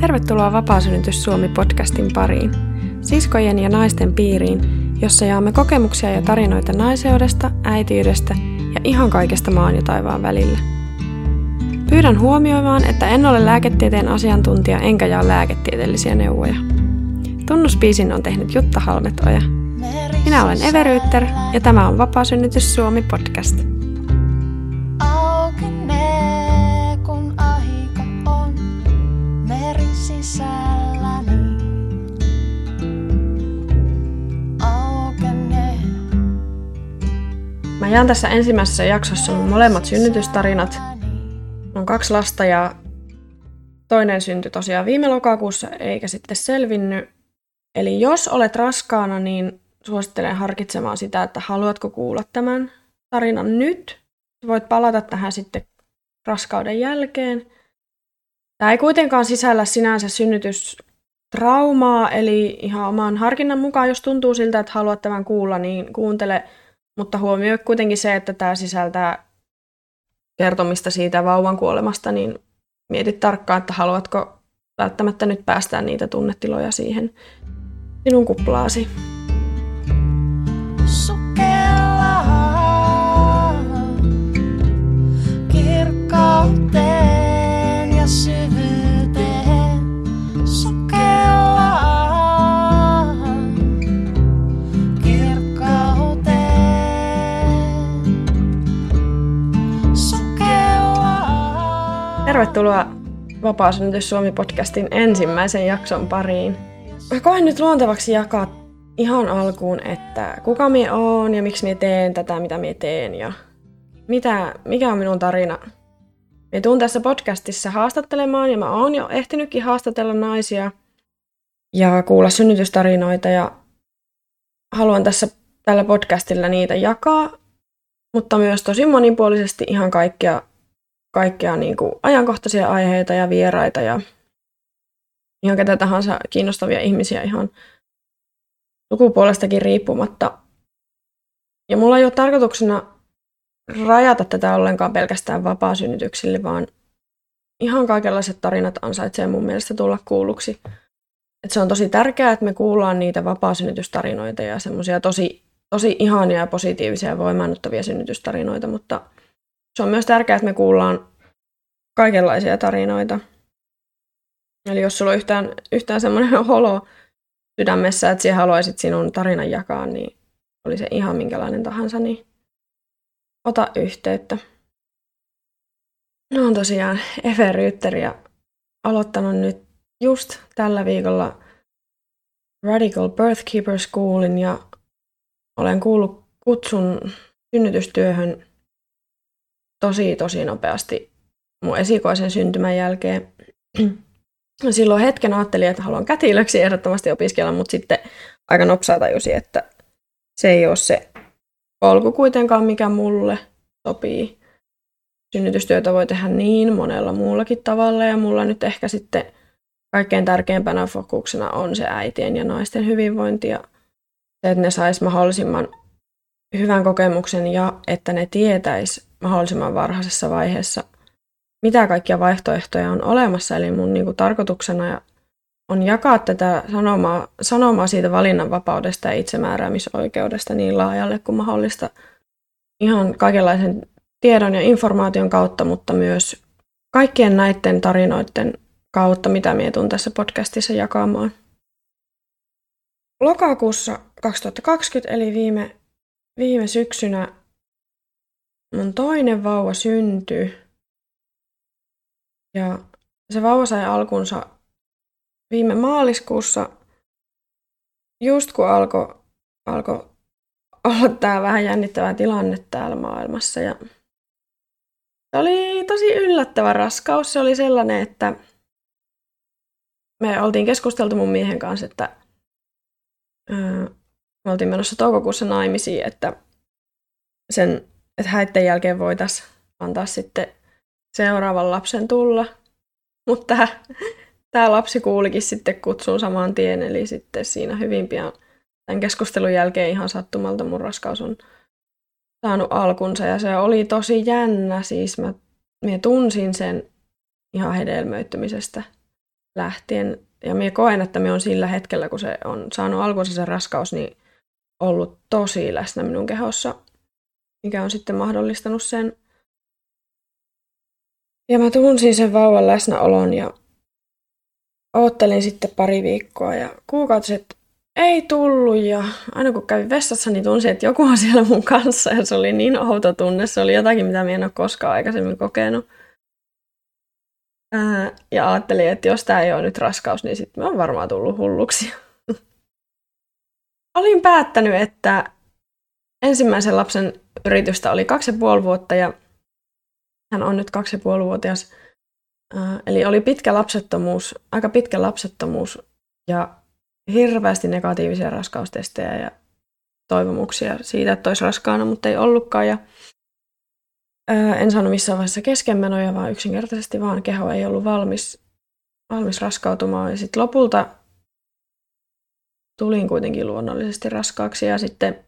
Tervetuloa Vapaasynnytys Suomi-podcastin pariin, siskojen ja naisten piiriin, jossa jaamme kokemuksia ja tarinoita naiseudesta, äitiydestä ja ihan kaikesta maan ja taivaan välillä. Pyydän huomioimaan, että en ole lääketieteen asiantuntija enkä jaa lääketieteellisiä neuvoja. Tunnuspiisin on tehnyt Jutta Halmetoja. Minä olen Everyytter ja tämä on Vapaasynnytys Suomi podcast. Jaan tässä ensimmäisessä jaksossa mun molemmat synnytystarinat. On kaksi lasta ja toinen syntyi tosiaan viime lokakuussa eikä sitten selvinnyt. Eli jos olet raskaana, niin suosittelen harkitsemaan sitä, että haluatko kuulla tämän tarinan nyt. Voit palata tähän sitten raskauden jälkeen. Tämä ei kuitenkaan sisällä sinänsä synnytystraumaa, eli ihan oman harkinnan mukaan, jos tuntuu siltä, että haluat tämän kuulla, niin kuuntele mutta huomioi kuitenkin se, että tämä sisältää kertomista siitä vauvan kuolemasta, niin mietit tarkkaan, että haluatko välttämättä nyt päästää niitä tunnetiloja siihen sinun kuplaasi. Tervetuloa Vapaa Suomi-podcastin ensimmäisen jakson pariin. Mä koen nyt luontevaksi jakaa ihan alkuun, että kuka minä oon ja miksi minä teen tätä, mitä minä teen ja mitä, mikä on minun tarina. Minä tuun tässä podcastissa haastattelemaan ja mä oon jo ehtinytkin haastatella naisia ja kuulla synnytystarinoita ja haluan tässä tällä podcastilla niitä jakaa, mutta myös tosi monipuolisesti ihan kaikkia kaikkea niin kuin ajankohtaisia aiheita ja vieraita ja ihan ketä tahansa kiinnostavia ihmisiä ihan sukupuolestakin riippumatta. Ja mulla ei ole tarkoituksena rajata tätä ollenkaan pelkästään vapaasynnytyksille, vaan ihan kaikenlaiset tarinat ansaitsee mun mielestä tulla kuulluksi. Et se on tosi tärkeää, että me kuullaan niitä vapaasynnytystarinoita ja semmoisia tosi, tosi ihania ja positiivisia ja voimaannuttavia synnytystarinoita, mutta – se on myös tärkeää, että me kuullaan kaikenlaisia tarinoita. Eli jos sulla on yhtään, yhtään semmoinen holo sydämessä, että sinä haluaisit sinun tarinan jakaa, niin oli se ihan minkälainen tahansa, niin ota yhteyttä. No on tosiaan Efe Ryytter ja aloittanut nyt just tällä viikolla Radical Birth Keeper Schoolin ja olen kuullut kutsun synnytystyöhön tosi, tosi nopeasti mun esikoisen syntymän jälkeen. Silloin hetken ajattelin, että haluan kätilöksi ehdottomasti opiskella, mutta sitten aika nopsaa tajusin, että se ei ole se polku kuitenkaan, mikä mulle sopii. Synnytystyötä voi tehdä niin monella muullakin tavalla ja mulla nyt ehkä sitten kaikkein tärkeimpänä fokuksena on se äitien ja naisten hyvinvointi ja se, että ne sais mahdollisimman hyvän kokemuksen ja että ne tietäis mahdollisimman varhaisessa vaiheessa, mitä kaikkia vaihtoehtoja on olemassa. Eli mun niin kuin, tarkoituksena on jakaa tätä sanomaa, sanomaa siitä valinnanvapaudesta ja itsemääräämisoikeudesta niin laajalle kuin mahdollista ihan kaikenlaisen tiedon ja informaation kautta, mutta myös kaikkien näiden tarinoiden kautta, mitä mietun tässä podcastissa jakamaan. Lokakuussa 2020, eli viime, viime syksynä, mun toinen vauva syntyi. Ja se vauva sai alkunsa viime maaliskuussa, just kun alkoi alko olla tämä vähän jännittävä tilanne täällä maailmassa. Ja se oli tosi yllättävä raskaus. Se oli sellainen, että me oltiin keskusteltu mun miehen kanssa, että me oltiin menossa toukokuussa naimisiin, että sen että häitten jälkeen voitaisiin antaa sitten seuraavan lapsen tulla. Mutta tämä lapsi kuulikin sitten kutsun saman tien, eli sitten siinä hyvin pian tämän keskustelun jälkeen ihan sattumalta mun raskaus on saanut alkunsa ja se oli tosi jännä. Siis mä, mä tunsin sen ihan hedelmöittymisestä lähtien. Ja minä koen, että me on sillä hetkellä, kun se on saanut alkunsa se raskaus, niin ollut tosi läsnä minun kehossa, mikä on sitten mahdollistanut sen. Ja mä tunsin sen vauvan läsnäolon ja oottelin sitten pari viikkoa ja kuukautiset ei tullut ja aina kun kävin vessassa, niin tunsin, että joku on siellä mun kanssa ja se oli niin outo tunne. Se oli jotakin, mitä minä en ole koskaan aikaisemmin kokenut. Ää, ja ajattelin, että jos tämä ei ole nyt raskaus, niin sitten me on varmaan tullut hulluksi. Olin päättänyt, että ensimmäisen lapsen yritystä oli kaksi ja puoli vuotta ja hän on nyt kaksi ja puoli vuotias. Eli oli pitkä lapsettomuus, aika pitkä lapsettomuus ja hirveästi negatiivisia raskaustestejä ja toivomuksia siitä, että olisi raskaana, mutta ei ollutkaan. Ja en saanut missään vaiheessa keskenmenoja, vaan yksinkertaisesti vaan keho ei ollut valmis, valmis raskautumaan. Ja sitten lopulta tulin kuitenkin luonnollisesti raskaaksi ja sitten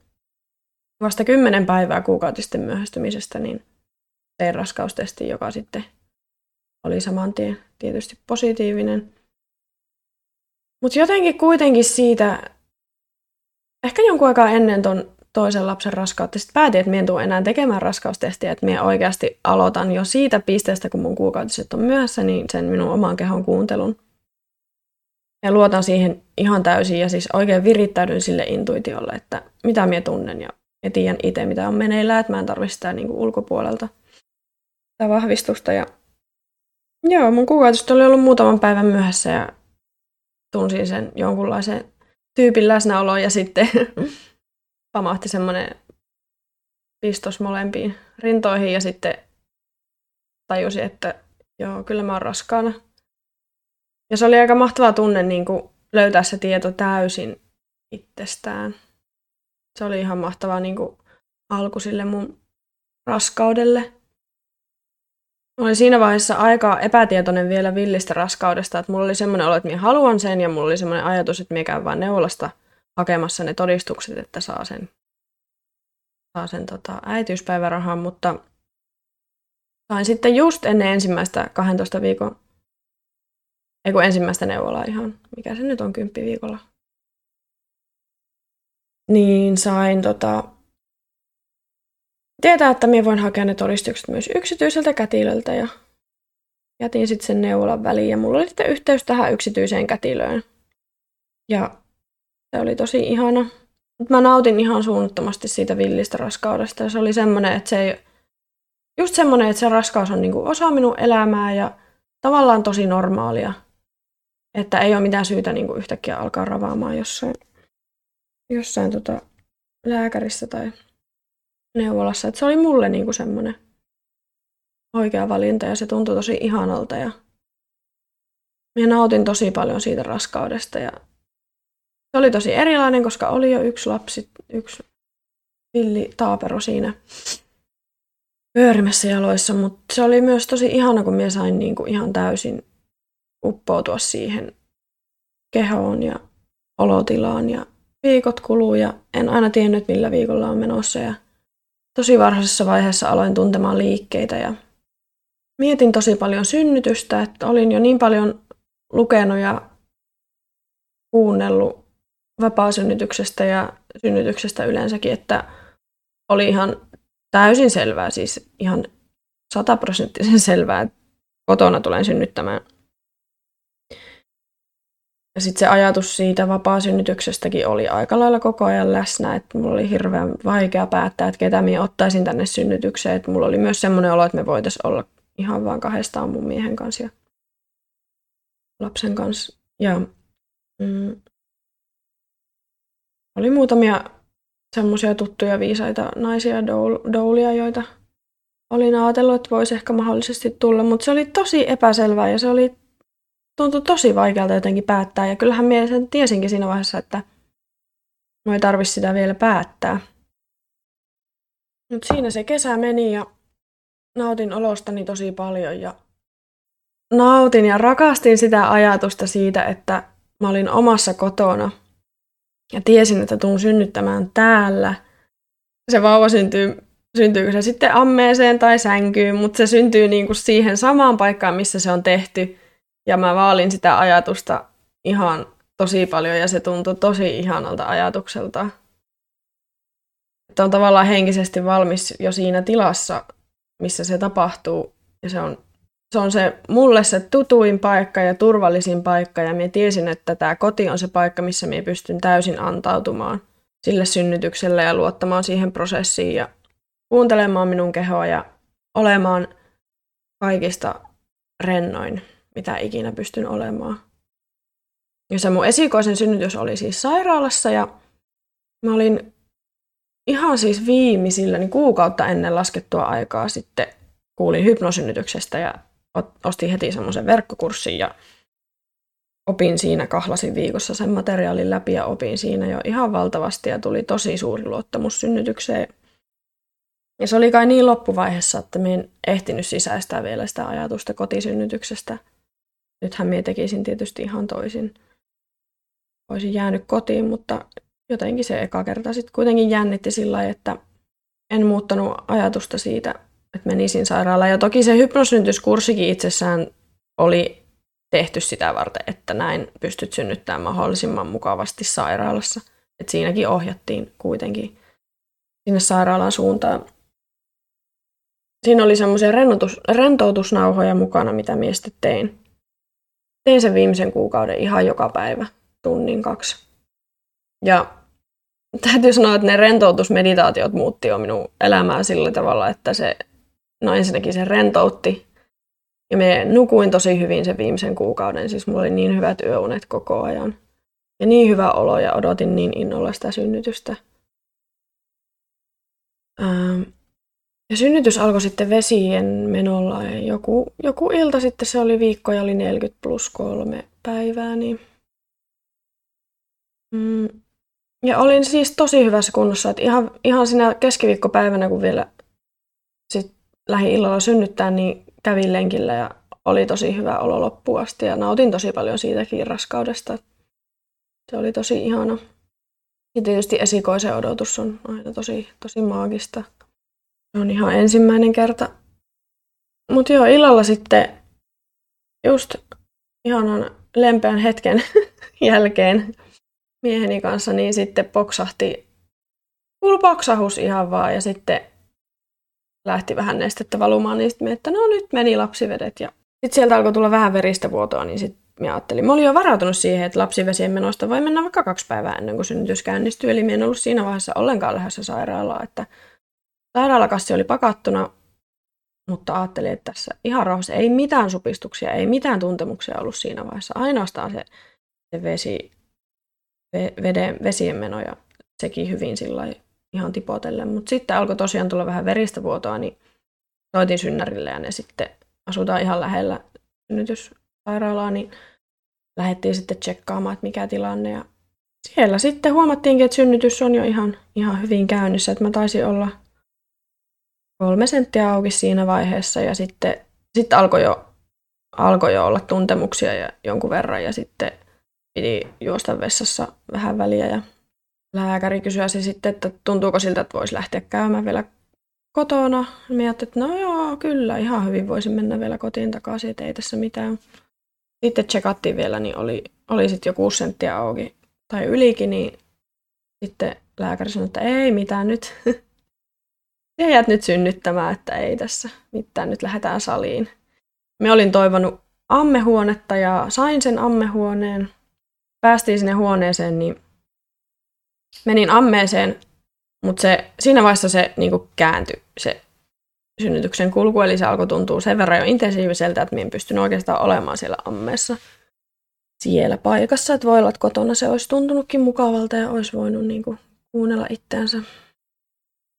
vasta kymmenen päivää kuukautisten myöhästymisestä niin tein raskaustesti, joka sitten oli saman tien tietysti positiivinen. Mutta jotenkin kuitenkin siitä, ehkä jonkun aikaa ennen ton toisen lapsen raskautta, sitten päätin, että minä en tule enää tekemään raskaustestiä, että minä oikeasti aloitan jo siitä pisteestä, kun mun kuukautiset on myöhässä, niin sen minun oman kehon kuuntelun. Ja luotan siihen ihan täysin ja siis oikein virittäydyn sille intuitiolle, että mitä minä tunnen ja tiedän itse, mitä on meneillään, että mä en tarvitse sitä niin kuin ulkopuolelta sitä vahvistusta. Ja joo, mun kuukautiset oli ollut muutaman päivän myöhässä ja tunsin sen jonkunlaisen tyypin läsnäolon ja sitten pamahti semmoinen pistos molempiin rintoihin ja sitten tajusin, että joo, kyllä mä oon raskaana. Ja se oli aika mahtava tunne niin kuin löytää se tieto täysin itsestään. Se oli ihan mahtava niin kuin alku sille mun raskaudelle. Mä olin siinä vaiheessa aika epätietoinen vielä villistä raskaudesta, että mulla oli semmoinen olo, että minä haluan sen, ja mulla oli semmoinen ajatus, että minä käyn vain neuvolasta hakemassa ne todistukset, että saa sen, saa sen tota, äitiyspäivärahan, mutta sain sitten just ennen ensimmäistä 12 viikon, ei kun ensimmäistä neuvolaa ihan, mikä se nyt on, kymppiviikolla. Niin sain tota, tietää, että minä voin hakea ne todistukset myös yksityiseltä kätilöltä ja jätin sitten sen neuvolan väliin ja mulla oli sitten yhteys tähän yksityiseen kätilöön. Ja se oli tosi ihana. Mutta mä nautin ihan suunnattomasti siitä villistä raskaudesta ja se oli semmoinen, että se ei, just semmoinen, että se raskaus on niinku osa minun elämää ja tavallaan tosi normaalia. Että ei ole mitään syytä niinku yhtäkkiä alkaa ravaamaan jossain, jossain tota lääkärissä tai neuvolassa. Et se oli mulle niinku semmoinen oikea valinta ja se tuntui tosi ihanalta ja minä nautin tosi paljon siitä raskaudesta ja se oli tosi erilainen, koska oli jo yksi lapsi, yksi villi taapero siinä pyörimässä jaloissa, mutta se oli myös tosi ihana, kun minä sain niinku ihan täysin uppoutua siihen kehoon ja olotilaan ja viikot kuluu ja en aina tiennyt, millä viikolla on menossa ja tosi varhaisessa vaiheessa aloin tuntemaan liikkeitä ja mietin tosi paljon synnytystä, että olin jo niin paljon lukenut ja kuunnellut vapaasynnytyksestä ja synnytyksestä yleensäkin, että oli ihan täysin selvää, siis ihan sataprosenttisen selvää, että kotona tulen synnyttämään. Ja sitten se ajatus siitä vapaasynnytyksestäkin oli aika lailla koko ajan läsnä, että mulla oli hirveän vaikea päättää, että ketä minä ottaisin tänne synnytykseen. Että mulla oli myös semmoinen olo, että me voitaisiin olla ihan vaan kahdestaan mun miehen kanssa ja lapsen kanssa. Ja mm, oli muutamia semmoisia tuttuja viisaita naisia doulia, joita olin ajatellut, että voisi ehkä mahdollisesti tulla, mutta se oli tosi epäselvää ja se oli tuntui tosi vaikealta jotenkin päättää. Ja kyllähän minä sen tiesinkin siinä vaiheessa, että minun ei tarvitse sitä vielä päättää. Mutta siinä se kesä meni ja nautin olostani tosi paljon ja nautin ja rakastin sitä ajatusta siitä, että mä olin omassa kotona ja tiesin, että tuun synnyttämään täällä. Se vauva syntyy, syntyykö se sitten ammeeseen tai sänkyyn, mutta se syntyy niin kuin siihen samaan paikkaan, missä se on tehty. Ja mä vaalin sitä ajatusta ihan tosi paljon ja se tuntui tosi ihanalta ajatukselta. Että on tavallaan henkisesti valmis jo siinä tilassa, missä se tapahtuu. Ja se on se on se mulle se tutuin paikka ja turvallisin paikka ja minä tiesin, että tämä koti on se paikka, missä minä pystyn täysin antautumaan sille synnytykselle ja luottamaan siihen prosessiin ja kuuntelemaan minun kehoa ja olemaan kaikista rennoin, mitä ikinä pystyn olemaan. Ja se mun esikoisen synnytys oli siis sairaalassa ja mä olin ihan siis viimeisillä, niin kuukautta ennen laskettua aikaa sitten kuulin hypnosynnytyksestä ja ostin heti semmoisen verkkokurssin ja opin siinä, kahlasin viikossa sen materiaalin läpi ja opin siinä jo ihan valtavasti ja tuli tosi suuri luottamus synnytykseen. Ja se oli kai niin loppuvaiheessa, että minä en ehtinyt sisäistää vielä sitä ajatusta kotisynnytyksestä. Nythän minä tekisin tietysti ihan toisin. Olisin jäänyt kotiin, mutta jotenkin se eka kerta sitten kuitenkin jännitti sillä lailla, että en muuttanut ajatusta siitä että menisin sairaalaan. Ja toki se hypnosyntyskurssikin itsessään oli tehty sitä varten, että näin pystyt synnyttämään mahdollisimman mukavasti sairaalassa. Et siinäkin ohjattiin kuitenkin sinne sairaalan suuntaan. Siinä oli semmoisia rentoutusnauhoja mukana, mitä miestä tein. Tein sen viimeisen kuukauden ihan joka päivä, tunnin kaksi. Ja täytyy sanoa, että ne rentoutusmeditaatiot muutti jo minun elämää sillä tavalla, että se no ensinnäkin se rentoutti. Ja me nukuin tosi hyvin sen viimeisen kuukauden, siis mulla oli niin hyvät yöunet koko ajan. Ja niin hyvä olo ja odotin niin innolla sitä synnytystä. Ähm, ja synnytys alkoi sitten vesien menolla. Ja joku, joku ilta sitten se oli viikko ja oli 40 plus kolme päivää. Niin... Mm. Ja olin siis tosi hyvässä kunnossa. Että ihan, ihan siinä keskiviikkopäivänä, kun vielä sit lähi-illalla synnyttää, niin kävin lenkillä ja oli tosi hyvä olo loppuun asti ja nautin tosi paljon siitäkin raskaudesta. Se oli tosi ihana. Ja tietysti esikoisen odotus on aina tosi, tosi maagista. Se on ihan ensimmäinen kerta. Mutta joo, illalla sitten just ihanan lempeän hetken jälkeen mieheni kanssa, niin sitten poksahti, kuului poksahus ihan vaan ja sitten lähti vähän nestettä valumaan, niin sitten että no nyt meni lapsivedet. Ja sitten sieltä alkoi tulla vähän veristä vuotoa, niin sitten minä ajattelin, mä olin jo varautunut siihen, että lapsivesien menosta voi mennä vaikka kaksi päivää ennen kuin synnytys käynnistyy. Eli minä en ollut siinä vaiheessa ollenkaan lähdössä sairaalaan, että sairaalakassi oli pakattuna, mutta ajattelin, että tässä ihan rauhassa ei mitään supistuksia, ei mitään tuntemuksia ollut siinä vaiheessa. Ainoastaan se, se vesi, veden, vesien meno ja sekin hyvin sillä ihan tipotellen. Mutta sitten alkoi tosiaan tulla vähän veristä vuotoa, niin soitin synnärille ja ne sitten asutaan ihan lähellä synnytyssairaalaa, niin lähdettiin sitten tsekkaamaan, että mikä tilanne. Ja siellä sitten huomattiinkin, että synnytys on jo ihan, ihan hyvin käynnissä. Että mä taisin olla kolme senttiä auki siinä vaiheessa ja sitten, sitten alkoi, jo, alkoi jo olla tuntemuksia ja jonkun verran ja sitten piti juosta vessassa vähän väliä ja lääkäri kysyisi sitten, että tuntuuko siltä, että voisi lähteä käymään vielä kotona. Mä ajattelin, että no joo, kyllä, ihan hyvin voisin mennä vielä kotiin takaisin, että ei tässä mitään. Sitten tsekattiin vielä, niin oli, oli sitten jo kuusi senttiä auki tai ylikin, niin sitten lääkäri sanoi, että ei mitään nyt. Ja jäät nyt synnyttämään, että ei tässä mitään, nyt lähdetään saliin. Me olin toivonut ammehuonetta ja sain sen ammehuoneen. Päästiin sinne huoneeseen, niin menin ammeeseen, mutta se, siinä vaiheessa se niin kääntyi se synnytyksen kulku, eli se alkoi tuntua sen verran jo intensiiviseltä, että minä en pystynyt oikeastaan olemaan siellä ammeessa siellä paikassa, että voi olla, että kotona se olisi tuntunutkin mukavalta ja olisi voinut niin kuin, kuunnella itseänsä.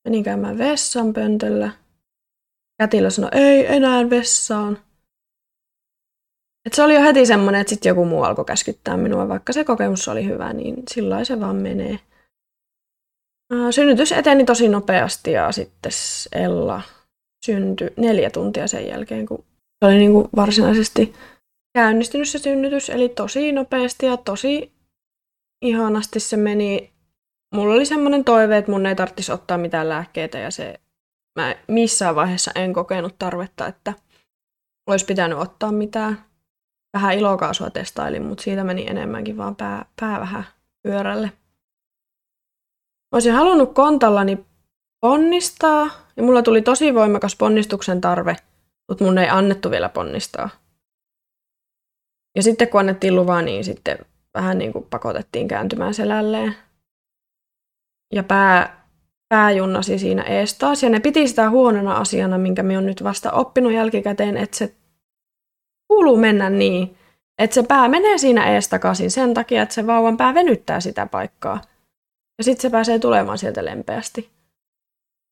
Menin käymään vessan pöntöllä. Kätilö sanoi, ei enää vessaan. Et se oli jo heti semmoinen, että sitten joku muu alkoi käskyttää minua, vaikka se kokemus oli hyvä, niin sillä se vaan menee. Synnytys eteni tosi nopeasti ja sitten Ella syntyi neljä tuntia sen jälkeen, kun se oli niin kuin varsinaisesti käynnistynyt se synnytys. Eli tosi nopeasti ja tosi ihanasti se meni. Mulla oli semmoinen toive, että mun ei tarvitsisi ottaa mitään lääkkeitä ja se, mä missään vaiheessa en kokenut tarvetta, että olisi pitänyt ottaa mitään. Vähän ilokaasua testailin, mutta siitä meni enemmänkin vaan pää, pää vähän pyörälle. Olisin halunnut kontallani ponnistaa, ja mulla tuli tosi voimakas ponnistuksen tarve, mutta mun ei annettu vielä ponnistaa. Ja sitten kun annettiin luva, niin sitten vähän niin kuin pakotettiin kääntymään selälleen. Ja pää, pää junnasi siinä ees taas, ja ne piti sitä huonona asiana, minkä me on nyt vasta oppinut jälkikäteen, että se kuuluu mennä niin, että se pää menee siinä ees takaisin sen takia, että se vauvan pää venyttää sitä paikkaa. Ja sitten se pääsee tulemaan sieltä lempeästi.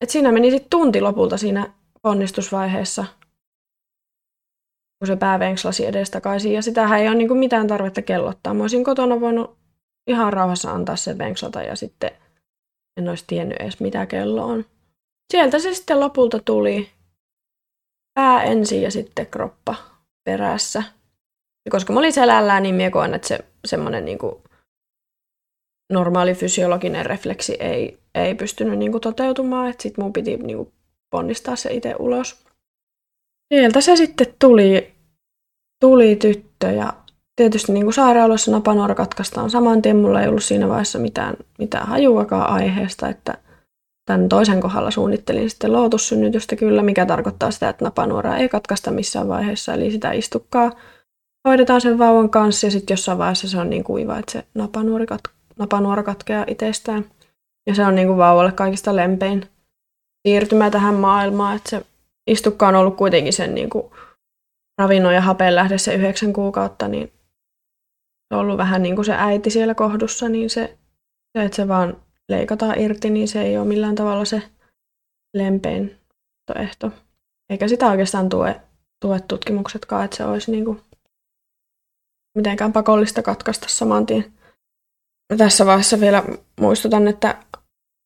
Et siinä meni sitten tunti lopulta siinä onnistusvaiheessa, kun se pää venkslasi edestakaisin. Ja sitähän ei ole niinku mitään tarvetta kellottaa. Mä olisin kotona voinut ihan rauhassa antaa sen venkslata ja sitten en olisi tiennyt edes mitä kello on. Sieltä se sitten lopulta tuli pää ensin ja sitten kroppa perässä. Ja koska mä olin selällään, niin mä koen, että se semmoinen niinku normaali fysiologinen refleksi ei, ei pystynyt niin kuin toteutumaan, että sitten mun piti niin kuin ponnistaa se itse ulos. Sieltä se sitten tuli, tuli tyttö ja tietysti niin kuin sairaalassa napanuora katkaistaan saman tien. Mulla ei ollut siinä vaiheessa mitään, mitään hajuakaan aiheesta, että tämän toisen kohdalla suunnittelin sitten lootussynnytystä kyllä, mikä tarkoittaa sitä, että napanuoraa ei katkaista missään vaiheessa, eli sitä istukkaa hoidetaan sen vauvan kanssa ja sitten jossain vaiheessa se on niin kuiva, että se napanuori kat- napanuora katkeaa itsestään. Ja se on niin kuin vauvalle kaikista lempein siirtymä tähän maailmaan, että se istukka on ollut kuitenkin sen niin kuin ravinnon ja hapen lähde se yhdeksän kuukautta, niin ollut vähän niin kuin se äiti siellä kohdussa, niin se, se, että se vaan leikataan irti, niin se ei ole millään tavalla se lempein ehto. Eikä sitä oikeastaan tue, tue tutkimuksetkaan, että se olisi niin kuin mitenkään pakollista katkaista saman tien tässä vaiheessa vielä muistutan, että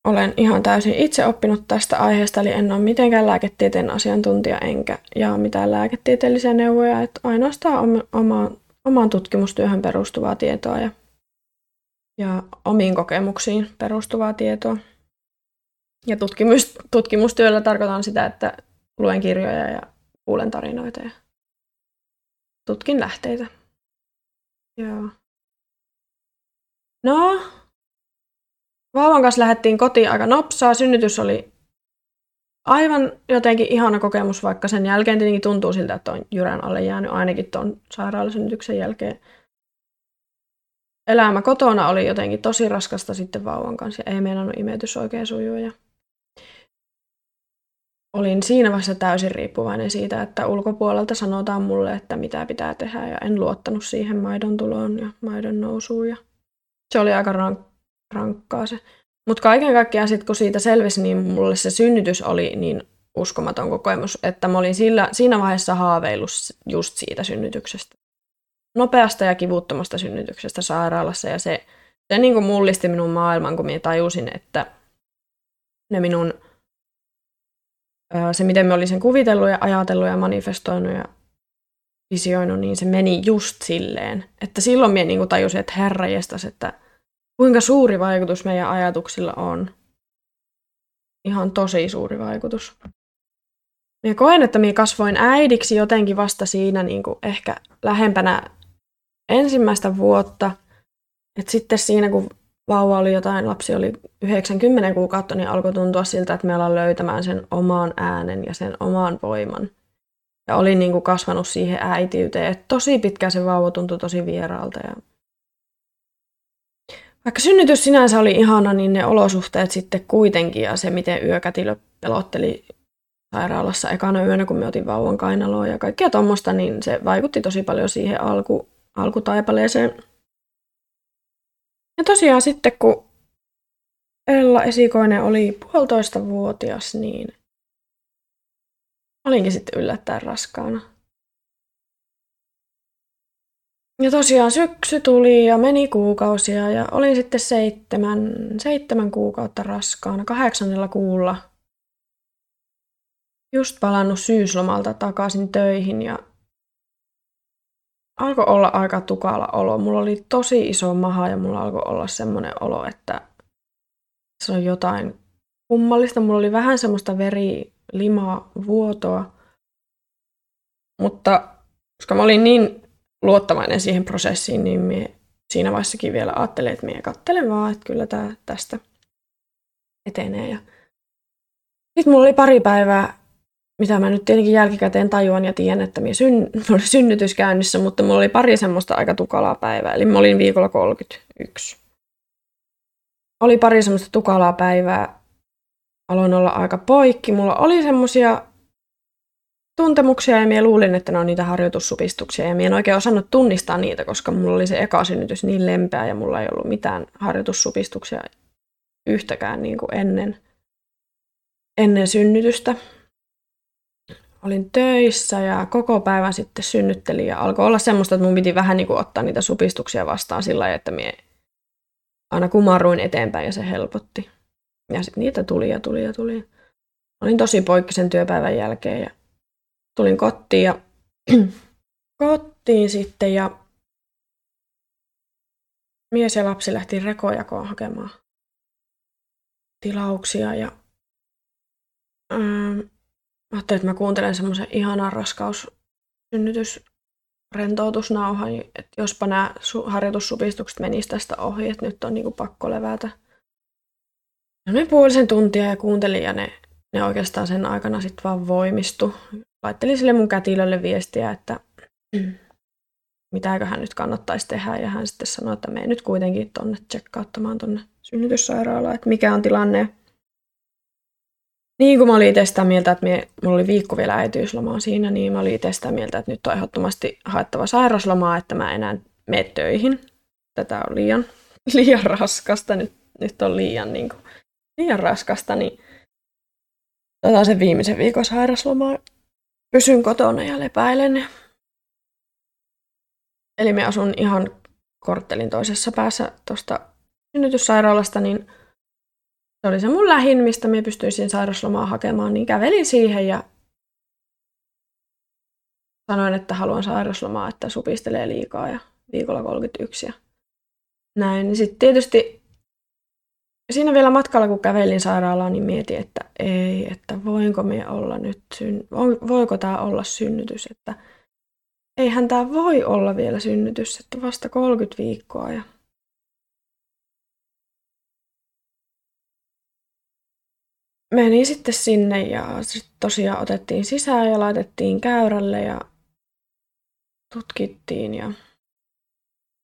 olen ihan täysin itse oppinut tästä aiheesta, eli en ole mitenkään lääketieteen asiantuntija enkä jaa mitään lääketieteellisiä neuvoja, että ainoastaan oma, omaan tutkimustyöhön perustuvaa tietoa ja, ja omiin kokemuksiin perustuvaa tietoa. Ja tutkimus, tutkimustyöllä tarkoitan sitä, että luen kirjoja ja kuulen tarinoita ja tutkin lähteitä. Joo. No, vauvan kanssa lähdettiin kotiin aika nopsaa. Synnytys oli aivan jotenkin ihana kokemus, vaikka sen jälkeen tietenkin tuntuu siltä, että on jyrän alle jäänyt ainakin tuon sairaalasynnytyksen jälkeen. Elämä kotona oli jotenkin tosi raskasta sitten vauvan kanssa ja ei meinannut imetys oikein sujua. Ja olin siinä vaiheessa täysin riippuvainen siitä, että ulkopuolelta sanotaan mulle, että mitä pitää tehdä ja en luottanut siihen maidon tuloon ja maidon nousuun. Ja se oli aika rank- rankkaa se. Mutta kaiken kaikkiaan sitten kun siitä selvisi, niin mulle se synnytys oli niin uskomaton kokemus, että mä olin sillä, siinä vaiheessa haaveillut just siitä synnytyksestä. Nopeasta ja kivuttomasta synnytyksestä sairaalassa ja se, se niin kuin mullisti minun maailman, kun minä tajusin, että ne minun, se miten me olin sen kuvitellut ja ajatellut ja manifestoinut ja visioinut, niin se meni just silleen. Että silloin minä niin tajusin, että herra jestas, että kuinka suuri vaikutus meidän ajatuksilla on. Ihan tosi suuri vaikutus. Minä koen, että minä kasvoin äidiksi jotenkin vasta siinä niin kuin ehkä lähempänä ensimmäistä vuotta. Et sitten siinä, kun vauva oli jotain, lapsi oli 90 kuukautta, niin alkoi tuntua siltä, että me ollaan löytämään sen oman äänen ja sen oman voiman. Ja olin niin kuin kasvanut siihen äitiyteen. Et tosi pitkään se vauva tuntui tosi vieraalta ja vaikka synnytys sinänsä oli ihana, niin ne olosuhteet sitten kuitenkin ja se, miten yökätilö pelotteli sairaalassa ekana yönä, kun me otin vauvan kainaloa ja kaikkea tuommoista, niin se vaikutti tosi paljon siihen alku, alkutaipaleeseen. Ja tosiaan sitten, kun Ella esikoinen oli puolitoista vuotias, niin olinkin sitten yllättäen raskaana. Ja tosiaan syksy tuli ja meni kuukausia ja olin sitten seitsemän, seitsemän kuukautta raskaana, kahdeksannella kuulla. just palannut syyslomalta takaisin töihin ja alkoi olla aika tukala olo. Mulla oli tosi iso maha ja mulla alkoi olla semmoinen olo, että se on jotain kummallista. Mulla oli vähän semmoista veri, limaa, vuotoa. Mutta koska mä olin niin luottavainen siihen prosessiin, niin mie siinä vaiheessakin vielä ajattelin, että mie kattelen vaan, että kyllä tää tästä etenee. Ja sitten mulla oli pari päivää, mitä mä nyt tietenkin jälkikäteen tajuan ja tiedän, että minä syn, oli synnytys käynnissä, mutta mulla oli pari semmoista aika tukalaa päivää. Eli mä olin viikolla 31. Oli pari semmoista tukalaa päivää. Aloin olla aika poikki. Mulla oli semmoisia tuntemuksia ja minä luulin, että ne on niitä harjoitussupistuksia ja minä en oikein osannut tunnistaa niitä, koska mulla oli se eka synnytys niin lempeä ja mulla ei ollut mitään harjoitussupistuksia yhtäkään niin kuin ennen, ennen synnytystä. Olin töissä ja koko päivän sitten synnyttelin ja alkoi olla semmoista, että mun piti vähän niin kuin ottaa niitä supistuksia vastaan sillä lailla, että minä aina kumarruin eteenpäin ja se helpotti. Ja sitten niitä tuli ja tuli ja tuli. Olin tosi poikkisen työpäivän jälkeen ja tulin kotiin ja kotiin sitten ja mies ja lapsi lähti rekojakoon hakemaan tilauksia ja ähm, ajattelin, että mä kuuntelen semmoisen ihanan raskaus synnytys rentoutusnauhan, että jospa nämä harjoitussupistukset menisivät tästä ohi, että nyt on niinku pakko levätä. Me puolisen tuntia ja kuuntelin ja ne, ne oikeastaan sen aikana sitten vaan voimistu. Laittelin sille mun kätilölle viestiä, että mitäköhän nyt kannattaisi tehdä ja hän sitten sanoi, että mene nyt kuitenkin tonne tsekkauttamaan tonne synnytyssairaalaan, että mikä on tilanne. Niin kuin mä olin itse sitä mieltä, että mie, mulla oli viikko vielä äitiyslomaa siinä, niin mä olin itse sitä mieltä, että nyt on ehdottomasti haettava sairaslomaa, että mä enää mene töihin. Tätä on liian, liian raskasta, nyt, nyt on liian, niin kuin, liian raskasta, niin otan sen viimeisen viikon sairaslomaa. Pysyn kotona ja lepäilen. Eli me asun ihan korttelin toisessa päässä tuosta synnytyssairaalasta, niin se oli se mun lähin, mistä me pystyisin sairaslomaa hakemaan, niin kävelin siihen ja sanoin, että haluan sairaslomaa, että supistelee liikaa ja viikolla 31 ja näin. Niin sitten tietysti siinä vielä matkalla, kun kävelin sairaalaan, niin mietin, että ei, että voinko me olla nyt, syn- voiko tämä olla synnytys, että eihän tämä voi olla vielä synnytys, että vasta 30 viikkoa ja menin sitten sinne ja sit tosiaan otettiin sisään ja laitettiin käyrälle ja tutkittiin. Ja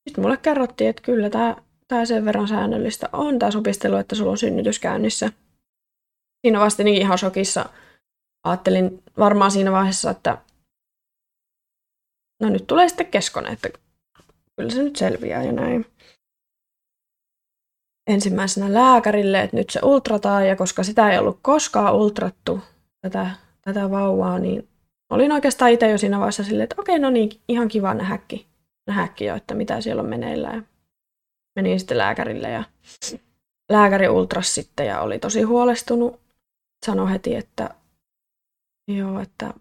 sitten mulle kerrottiin, että kyllä tämä tää sen verran säännöllistä on tämä supistelu, että sulla on synnytys käynnissä. Siinä vasta ihan shokissa. Ajattelin varmaan siinä vaiheessa, että no nyt tulee sitten keskonen, että kyllä se nyt selviää ja näin ensimmäisenä lääkärille, että nyt se ultrataan, ja koska sitä ei ollut koskaan ultrattu, tätä, tätä vauvaa, niin olin oikeastaan itse jo siinä vaiheessa silleen, että okei, no niin, ihan kiva nähdäkin, nähdäkin jo, että mitä siellä on meneillään. Menin sitten lääkärille ja lääkäri ultras sitten ja oli tosi huolestunut. Sanoi heti, että joo, että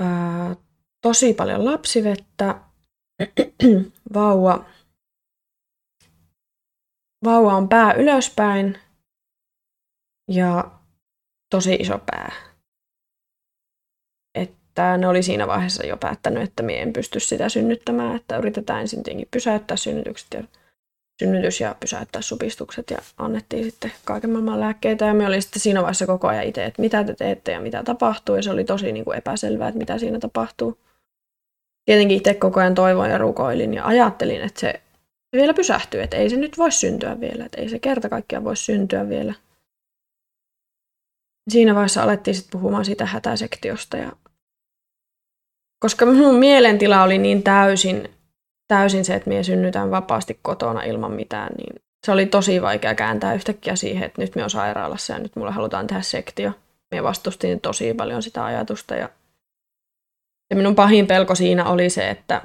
ää, tosi paljon lapsivettä, vauva, vauva on pää ylöspäin ja tosi iso pää. Että ne oli siinä vaiheessa jo päättänyt, että minä en pysty sitä synnyttämään, että yritetään ensin tietenkin pysäyttää synnytykset ja synnytys ja pysäyttää supistukset ja annettiin sitten kaiken maailman lääkkeitä. Ja me oli sitten siinä vaiheessa koko ajan itse, että mitä te teette ja mitä tapahtuu. Ja se oli tosi niin kuin epäselvää, että mitä siinä tapahtuu. Tietenkin itse koko ajan toivoin ja rukoilin ja ajattelin, että se vielä pysähtyy, että ei se nyt voi syntyä vielä, että ei se kerta kaikkiaan voi syntyä vielä. Siinä vaiheessa alettiin sitten puhumaan siitä hätäsektiosta ja koska minun mielentila oli niin täysin, täysin se, että minä synnytän vapaasti kotona ilman mitään, niin se oli tosi vaikea kääntää yhtäkkiä siihen, että nyt minä olen sairaalassa ja nyt mulle halutaan tehdä sektio. Minä vastustin tosi paljon sitä ajatusta ja ja minun pahin pelko siinä oli se, että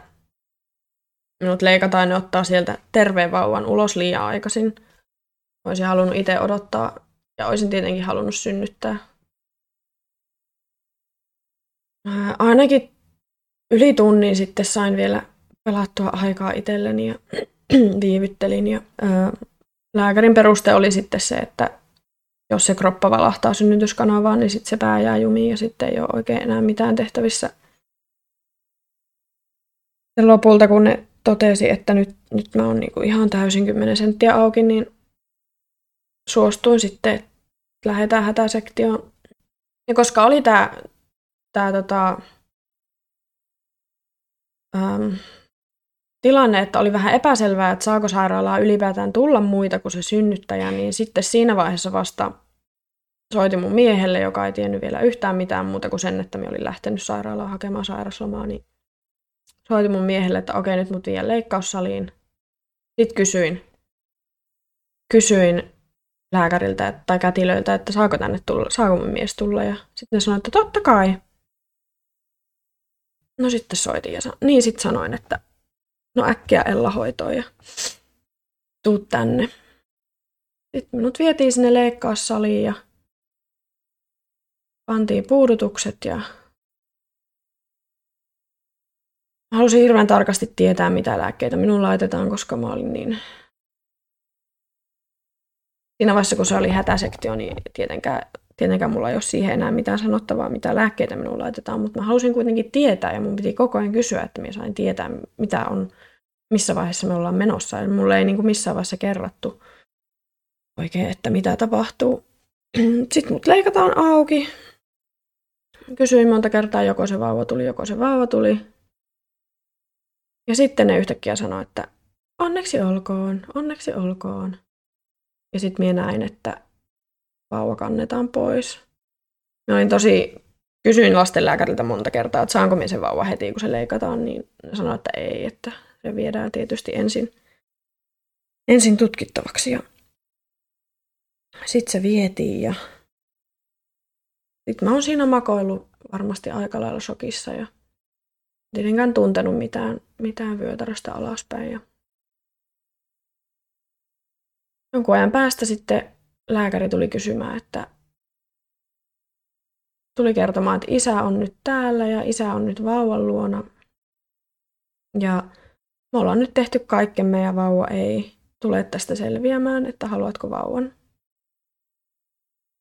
minut leikataan ja ottaa sieltä terveen vauvan ulos liian aikaisin. Olisin halunnut itse odottaa ja olisin tietenkin halunnut synnyttää. Ää, ainakin yli tunnin sitten sain vielä pelattua aikaa itselleni ja viivyttelin. Ja, ää, lääkärin peruste oli sitten se, että jos se kroppa valahtaa synnytyskanavaan, niin sitten se pää jää jumiin ja sitten ei ole oikein enää mitään tehtävissä. Ja lopulta, kun ne totesi, että nyt, nyt mä oon niinku ihan täysin 10 senttiä auki, niin suostuin sitten, että lähdetään hätäsektioon. Ja koska oli tämä tää, tota, ähm, tilanne, että oli vähän epäselvää, että saako sairaalaa ylipäätään tulla muita kuin se synnyttäjä, niin sitten siinä vaiheessa vasta soitin mun miehelle, joka ei tiennyt vielä yhtään mitään muuta kuin sen, että mä olin lähtenyt sairaalaan hakemaan sairaslomaa, niin soitin mun miehelle, että okei, nyt mut vie leikkaussaliin. Sitten kysyin, kysyin lääkäriltä tai kätilöiltä, että saako tänne tulla, saako mun mies tulla. Ja sitten ne sanoi, että totta kai. No sitten soitin ja sa- niin sitten sanoin, että no äkkiä Ella hoitoon ja tuu tänne. Sitten minut vietiin sinne leikkaussaliin ja pantiin puudutukset ja halusin hirveän tarkasti tietää, mitä lääkkeitä minun laitetaan, koska mä olin niin... Siinä vaiheessa, kun se oli hätäsektio, niin tietenkään, tietenkään mulla ei ole siihen enää mitään sanottavaa, mitä lääkkeitä minun laitetaan, mutta mä halusin kuitenkin tietää ja mun piti koko ajan kysyä, että minä sain tietää, mitä on, missä vaiheessa me ollaan menossa. Ja mulle ei niin kuin missään vaiheessa kerrattu oikein, että mitä tapahtuu. Sitten mut leikataan auki. Kysyin monta kertaa, joko se vauva tuli, joko se vauva tuli. Ja sitten ne yhtäkkiä sanoi, että onneksi olkoon, onneksi olkoon. Ja sitten minä näin, että vauva kannetaan pois. Mä olin tosi, kysyin lastenlääkäriltä monta kertaa, että saanko minä sen vauva heti, kun se leikataan, niin ne sanoi, että ei, että se viedään tietysti ensin, ensin tutkittavaksi. Ja sitten se vietiin ja sitten mä oon siinä makoillut varmasti aika lailla shokissa ja tietenkään tuntenut mitään, mitään vyötäröstä alaspäin. Ja jonkun ajan päästä sitten lääkäri tuli kysymään, että tuli kertomaan, että isä on nyt täällä ja isä on nyt vauvan luona. Ja me ollaan nyt tehty kaikkemme ja vauva ei tule tästä selviämään, että haluatko vauvan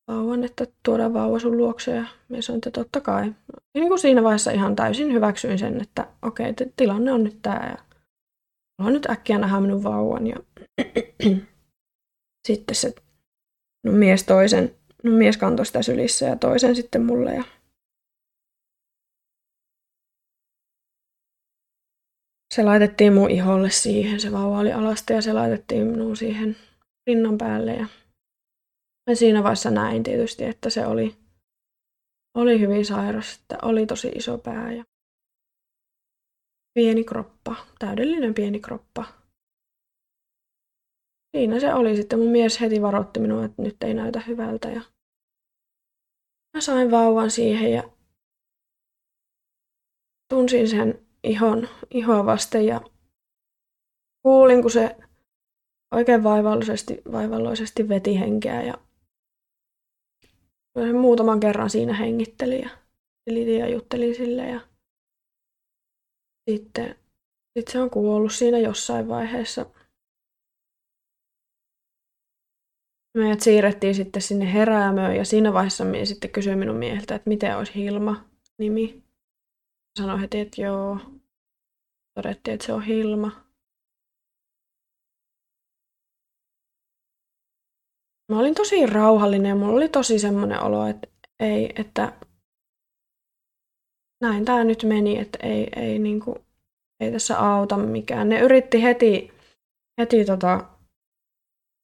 vauvan, että tuodaan vauva sun luokse ja me sanoin, että totta kai. Ja niin kuin siinä vaiheessa ihan täysin hyväksyin sen, että okei, okay, tilanne on nyt tämä ja haluan nyt äkkiä nähdä minun vauvan. Ja sitten se no mies toisen, no mies kantoi sitä sylissä ja toisen sitten mulle ja se laitettiin mun iholle siihen, se vauva oli alasta ja se laitettiin minun siihen rinnan päälle ja Mä siinä vaiheessa näin tietysti, että se oli, oli hyvin sairas, että oli tosi iso pää ja pieni kroppa, täydellinen pieni kroppa. Siinä se oli sitten. Mun mies heti varoitti minua, että nyt ei näytä hyvältä. Ja mä sain vauvan siihen ja tunsin sen ihon, ihoa vasten ja kuulin, kun se oikein vaivallisesti, vaivalloisesti veti henkeä ja muutaman kerran siinä hengitteli ja ja juttelin sille ja sitten sit se on kuollut siinä jossain vaiheessa. Meidät siirrettiin sitten sinne heräämöön ja siinä vaiheessa minä sitten kysyin minun mieheltä, että miten olisi Hilma nimi. Sanoin heti, että joo. Todettiin, että se on Hilma. mä olin tosi rauhallinen ja mulla oli tosi semmoinen olo, että ei, että näin tämä nyt meni, että ei, ei, niinku, ei tässä auta mikään. Ne yritti heti, heti tota,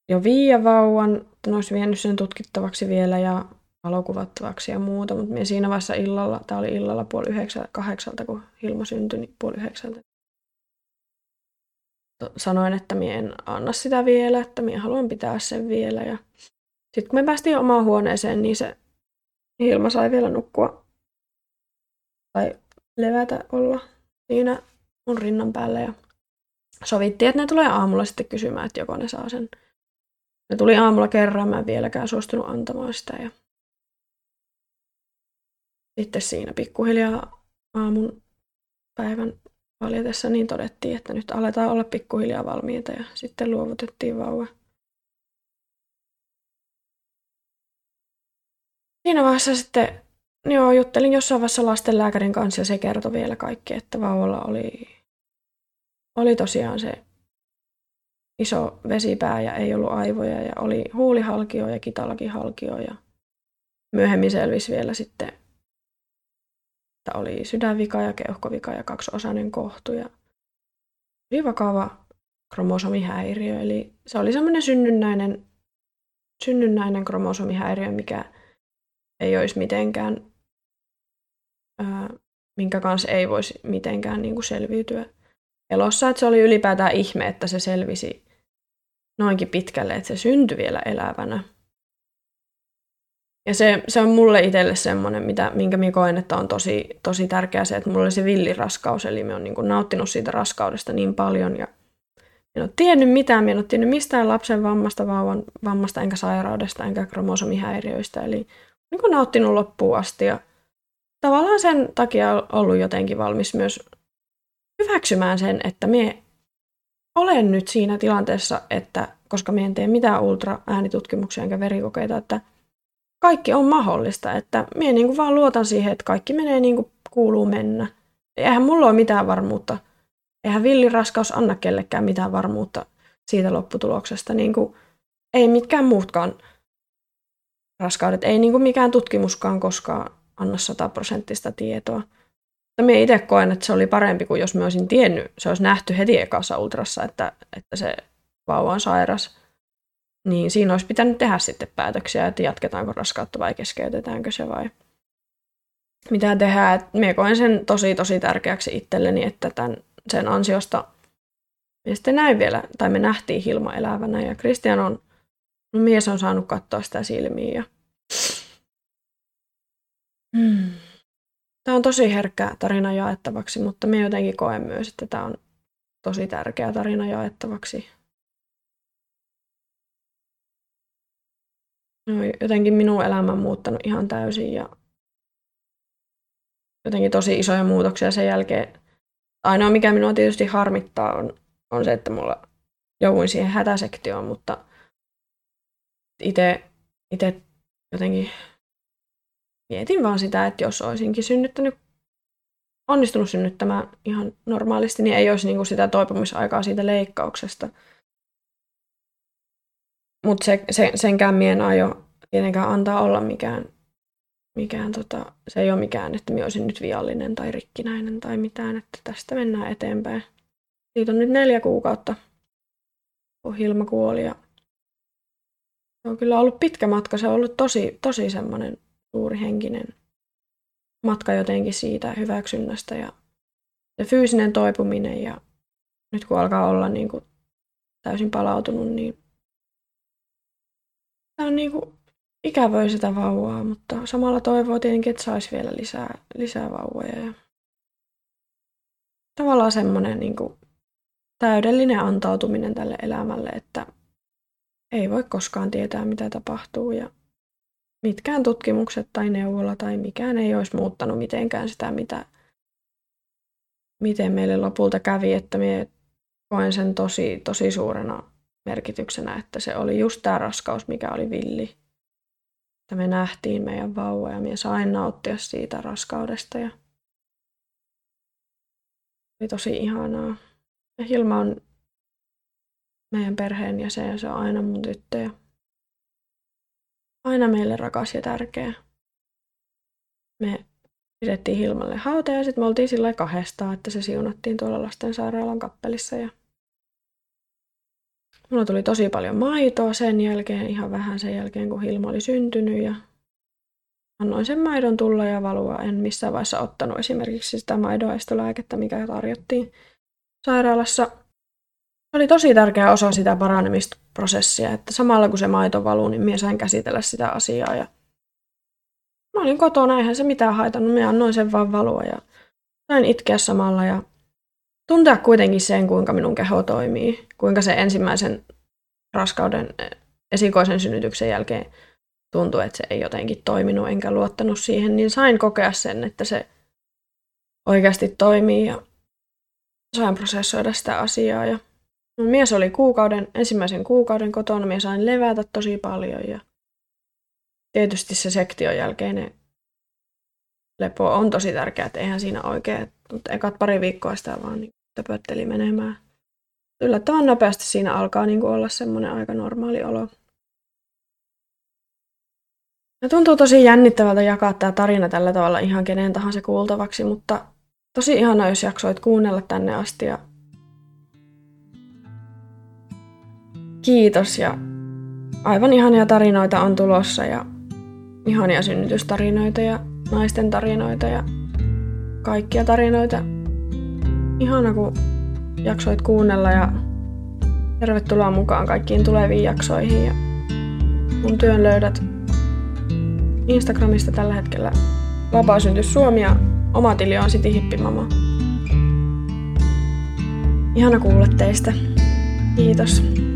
jo viiä vauvan, ne olisi vienyt sen tutkittavaksi vielä ja valokuvattavaksi ja muuta, mutta minä siinä vaiheessa illalla, tämä oli illalla puoli yhdeksältä, kahdeksalta, kun Hilma syntyi, niin puoli yhdeksältä. Sanoin, että minä en anna sitä vielä, että minä haluan pitää sen vielä ja sitten kun me päästiin omaan huoneeseen, niin se Hilma sai vielä nukkua tai levätä olla siinä mun rinnan päällä ja sovittiin, että ne tulee aamulla sitten kysymään, että joko ne saa sen se tuli aamulla kerran, mä en vieläkään suostunut antamaan sitä. Ja sitten siinä pikkuhiljaa aamun päivän valjetessa niin todettiin, että nyt aletaan olla pikkuhiljaa valmiita ja sitten luovutettiin vauva. Siinä vaiheessa sitten joo, juttelin jossain vaiheessa lastenlääkärin kanssa ja se kertoi vielä kaikki, että vauvalla oli, oli tosiaan se iso vesipää ja ei ollut aivoja ja oli huulihalkio ja kitalakihalkio ja myöhemmin selvisi vielä sitten, että oli sydänvika ja keuhkovika ja kaksiosainen kohtu ja oli vakava kromosomihäiriö. Eli se oli semmoinen synnynnäinen, synnynnäinen kromosomihäiriö, mikä ei olisi mitenkään, ää, minkä kanssa ei voisi mitenkään niin kuin selviytyä elossa. Että se oli ylipäätään ihme, että se selvisi noinkin pitkälle, että se syntyi vielä elävänä. Ja se, se on mulle itselle semmoinen, mitä, minkä minä koen, että on tosi, tosi tärkeää se, että mulla oli se villiraskaus, eli minä olen niin nauttinut siitä raskaudesta niin paljon. Ja en ole tiennyt mitään, en ole tiennyt mistään lapsen vammasta, vauvan vammasta, enkä sairaudesta, enkä kromosomihäiriöistä, eli niin kuin nauttinut loppuun asti. Ja tavallaan sen takia ollut jotenkin valmis myös hyväksymään sen, että me olen nyt siinä tilanteessa, että koska me en tee mitään ultra-äänitutkimuksia enkä verikokeita, että kaikki on mahdollista, että minä niin kuin vaan luotan siihen, että kaikki menee niin kuin kuuluu mennä. Eihän mulla ole mitään varmuutta. Eihän villiraskaus anna kellekään mitään varmuutta siitä lopputuloksesta. Niin kuin, ei mitkään muutkaan raskaudet, ei niin kuin mikään tutkimuskaan koskaan anna sataprosenttista tietoa. Mutta minä itse koen, että se oli parempi kuin jos me olisin tiennyt, se olisi nähty heti ekassa ultrassa, että, että se vauva on sairas. Niin siinä olisi pitänyt tehdä sitten päätöksiä, että jatketaanko raskautta vai keskeytetäänkö se vai mitä tehdään. minä koen sen tosi tosi tärkeäksi itselleni, että tämän, sen ansiosta me sitten näin vielä, tai me nähtiin Hilma elävänä ja Kristian on, no mies on saanut katsoa sitä silmiin ja hmm. Tämä on tosi herkkä tarina jaettavaksi, mutta me jotenkin koen myös, että tämä on tosi tärkeä tarina jaettavaksi. No, jotenkin minun elämä on muuttanut ihan täysin ja jotenkin tosi isoja muutoksia sen jälkeen. Ainoa mikä minua tietysti harmittaa on, on se, että mulla jouduin siihen hätäsektioon, mutta itse jotenkin mietin vaan sitä, että jos olisinkin synnyttänyt, onnistunut synnyttämään ihan normaalisti, niin ei olisi niin kuin sitä toipumisaikaa siitä leikkauksesta. Mutta se, se, senkään mien aio tietenkään antaa olla mikään, mikään tota, se ei ole mikään, että minä olisin nyt viallinen tai rikkinäinen tai mitään, että tästä mennään eteenpäin. Siitä on nyt neljä kuukautta, kun Hilma kuoli ja se on kyllä ollut pitkä matka. Se on ollut tosi, tosi semmoinen suuri henkinen matka jotenkin siitä hyväksynnästä ja se fyysinen toipuminen ja nyt kun alkaa olla niin kuin täysin palautunut, niin tämä on niin kuin ikävöi sitä vauvaa, mutta samalla toivoo tietenkin, että saisi vielä lisää, lisää vauvoja. Ja tavallaan semmoinen niin kuin täydellinen antautuminen tälle elämälle, että ei voi koskaan tietää, mitä tapahtuu ja mitkään tutkimukset tai neuvola tai mikään ei olisi muuttanut mitenkään sitä, mitä, miten meille lopulta kävi, että me koen sen tosi, tosi suurena merkityksenä, että se oli just tämä raskaus, mikä oli villi. Että me nähtiin meidän vauva ja me sain nauttia siitä raskaudesta ja oli tosi ihanaa. Ja Hilma on meidän perheen ja se on aina mun tyttö. Ja aina meille rakas ja tärkeä. Me pidettiin Hilmalle hauta ja sitten me oltiin sillä kahdestaan, että se siunattiin tuolla lastensairaalan kappelissa. Ja Mulla tuli tosi paljon maitoa sen jälkeen, ihan vähän sen jälkeen, kun Hilma oli syntynyt ja annoin sen maidon tulla ja valua. En missään vaiheessa ottanut esimerkiksi sitä maidoaistolääkettä, mikä tarjottiin sairaalassa oli tosi tärkeä osa sitä paranemisprosessia, että samalla kun se maito valuu, niin minä sain käsitellä sitä asiaa. Ja mä olin kotona, eihän se mitään haitannut, minä annoin sen vaan valua ja sain itkeä samalla ja tuntea kuitenkin sen, kuinka minun keho toimii, kuinka se ensimmäisen raskauden esikoisen synnytyksen jälkeen tuntui, että se ei jotenkin toiminut enkä luottanut siihen, niin sain kokea sen, että se oikeasti toimii ja sain prosessoida sitä asiaa. Ja mun mies oli kuukauden, ensimmäisen kuukauden kotona, minä sain levätä tosi paljon ja tietysti se sektion jälkeinen lepo on tosi tärkeää, että eihän siinä oikein, mutta ekat pari viikkoa sitä vaan niin töpötteli menemään. Yllättävän nopeasti siinä alkaa niin kuin olla semmoinen aika normaali olo. Ja tuntuu tosi jännittävältä jakaa tämä tarina tällä tavalla ihan kenen tahansa kuultavaksi, mutta tosi ihana, jos jaksoit kuunnella tänne asti. Ja kiitos ja aivan ihania tarinoita on tulossa ja ihania synnytystarinoita ja naisten tarinoita ja kaikkia tarinoita. Ihana, kun jaksoit kuunnella ja tervetuloa mukaan kaikkiin tuleviin jaksoihin. Ja mun työn löydät Instagramista tällä hetkellä Vapaa Suomi ja oma tili on City Hippimama. Ihana kuulla teistä. Kiitos.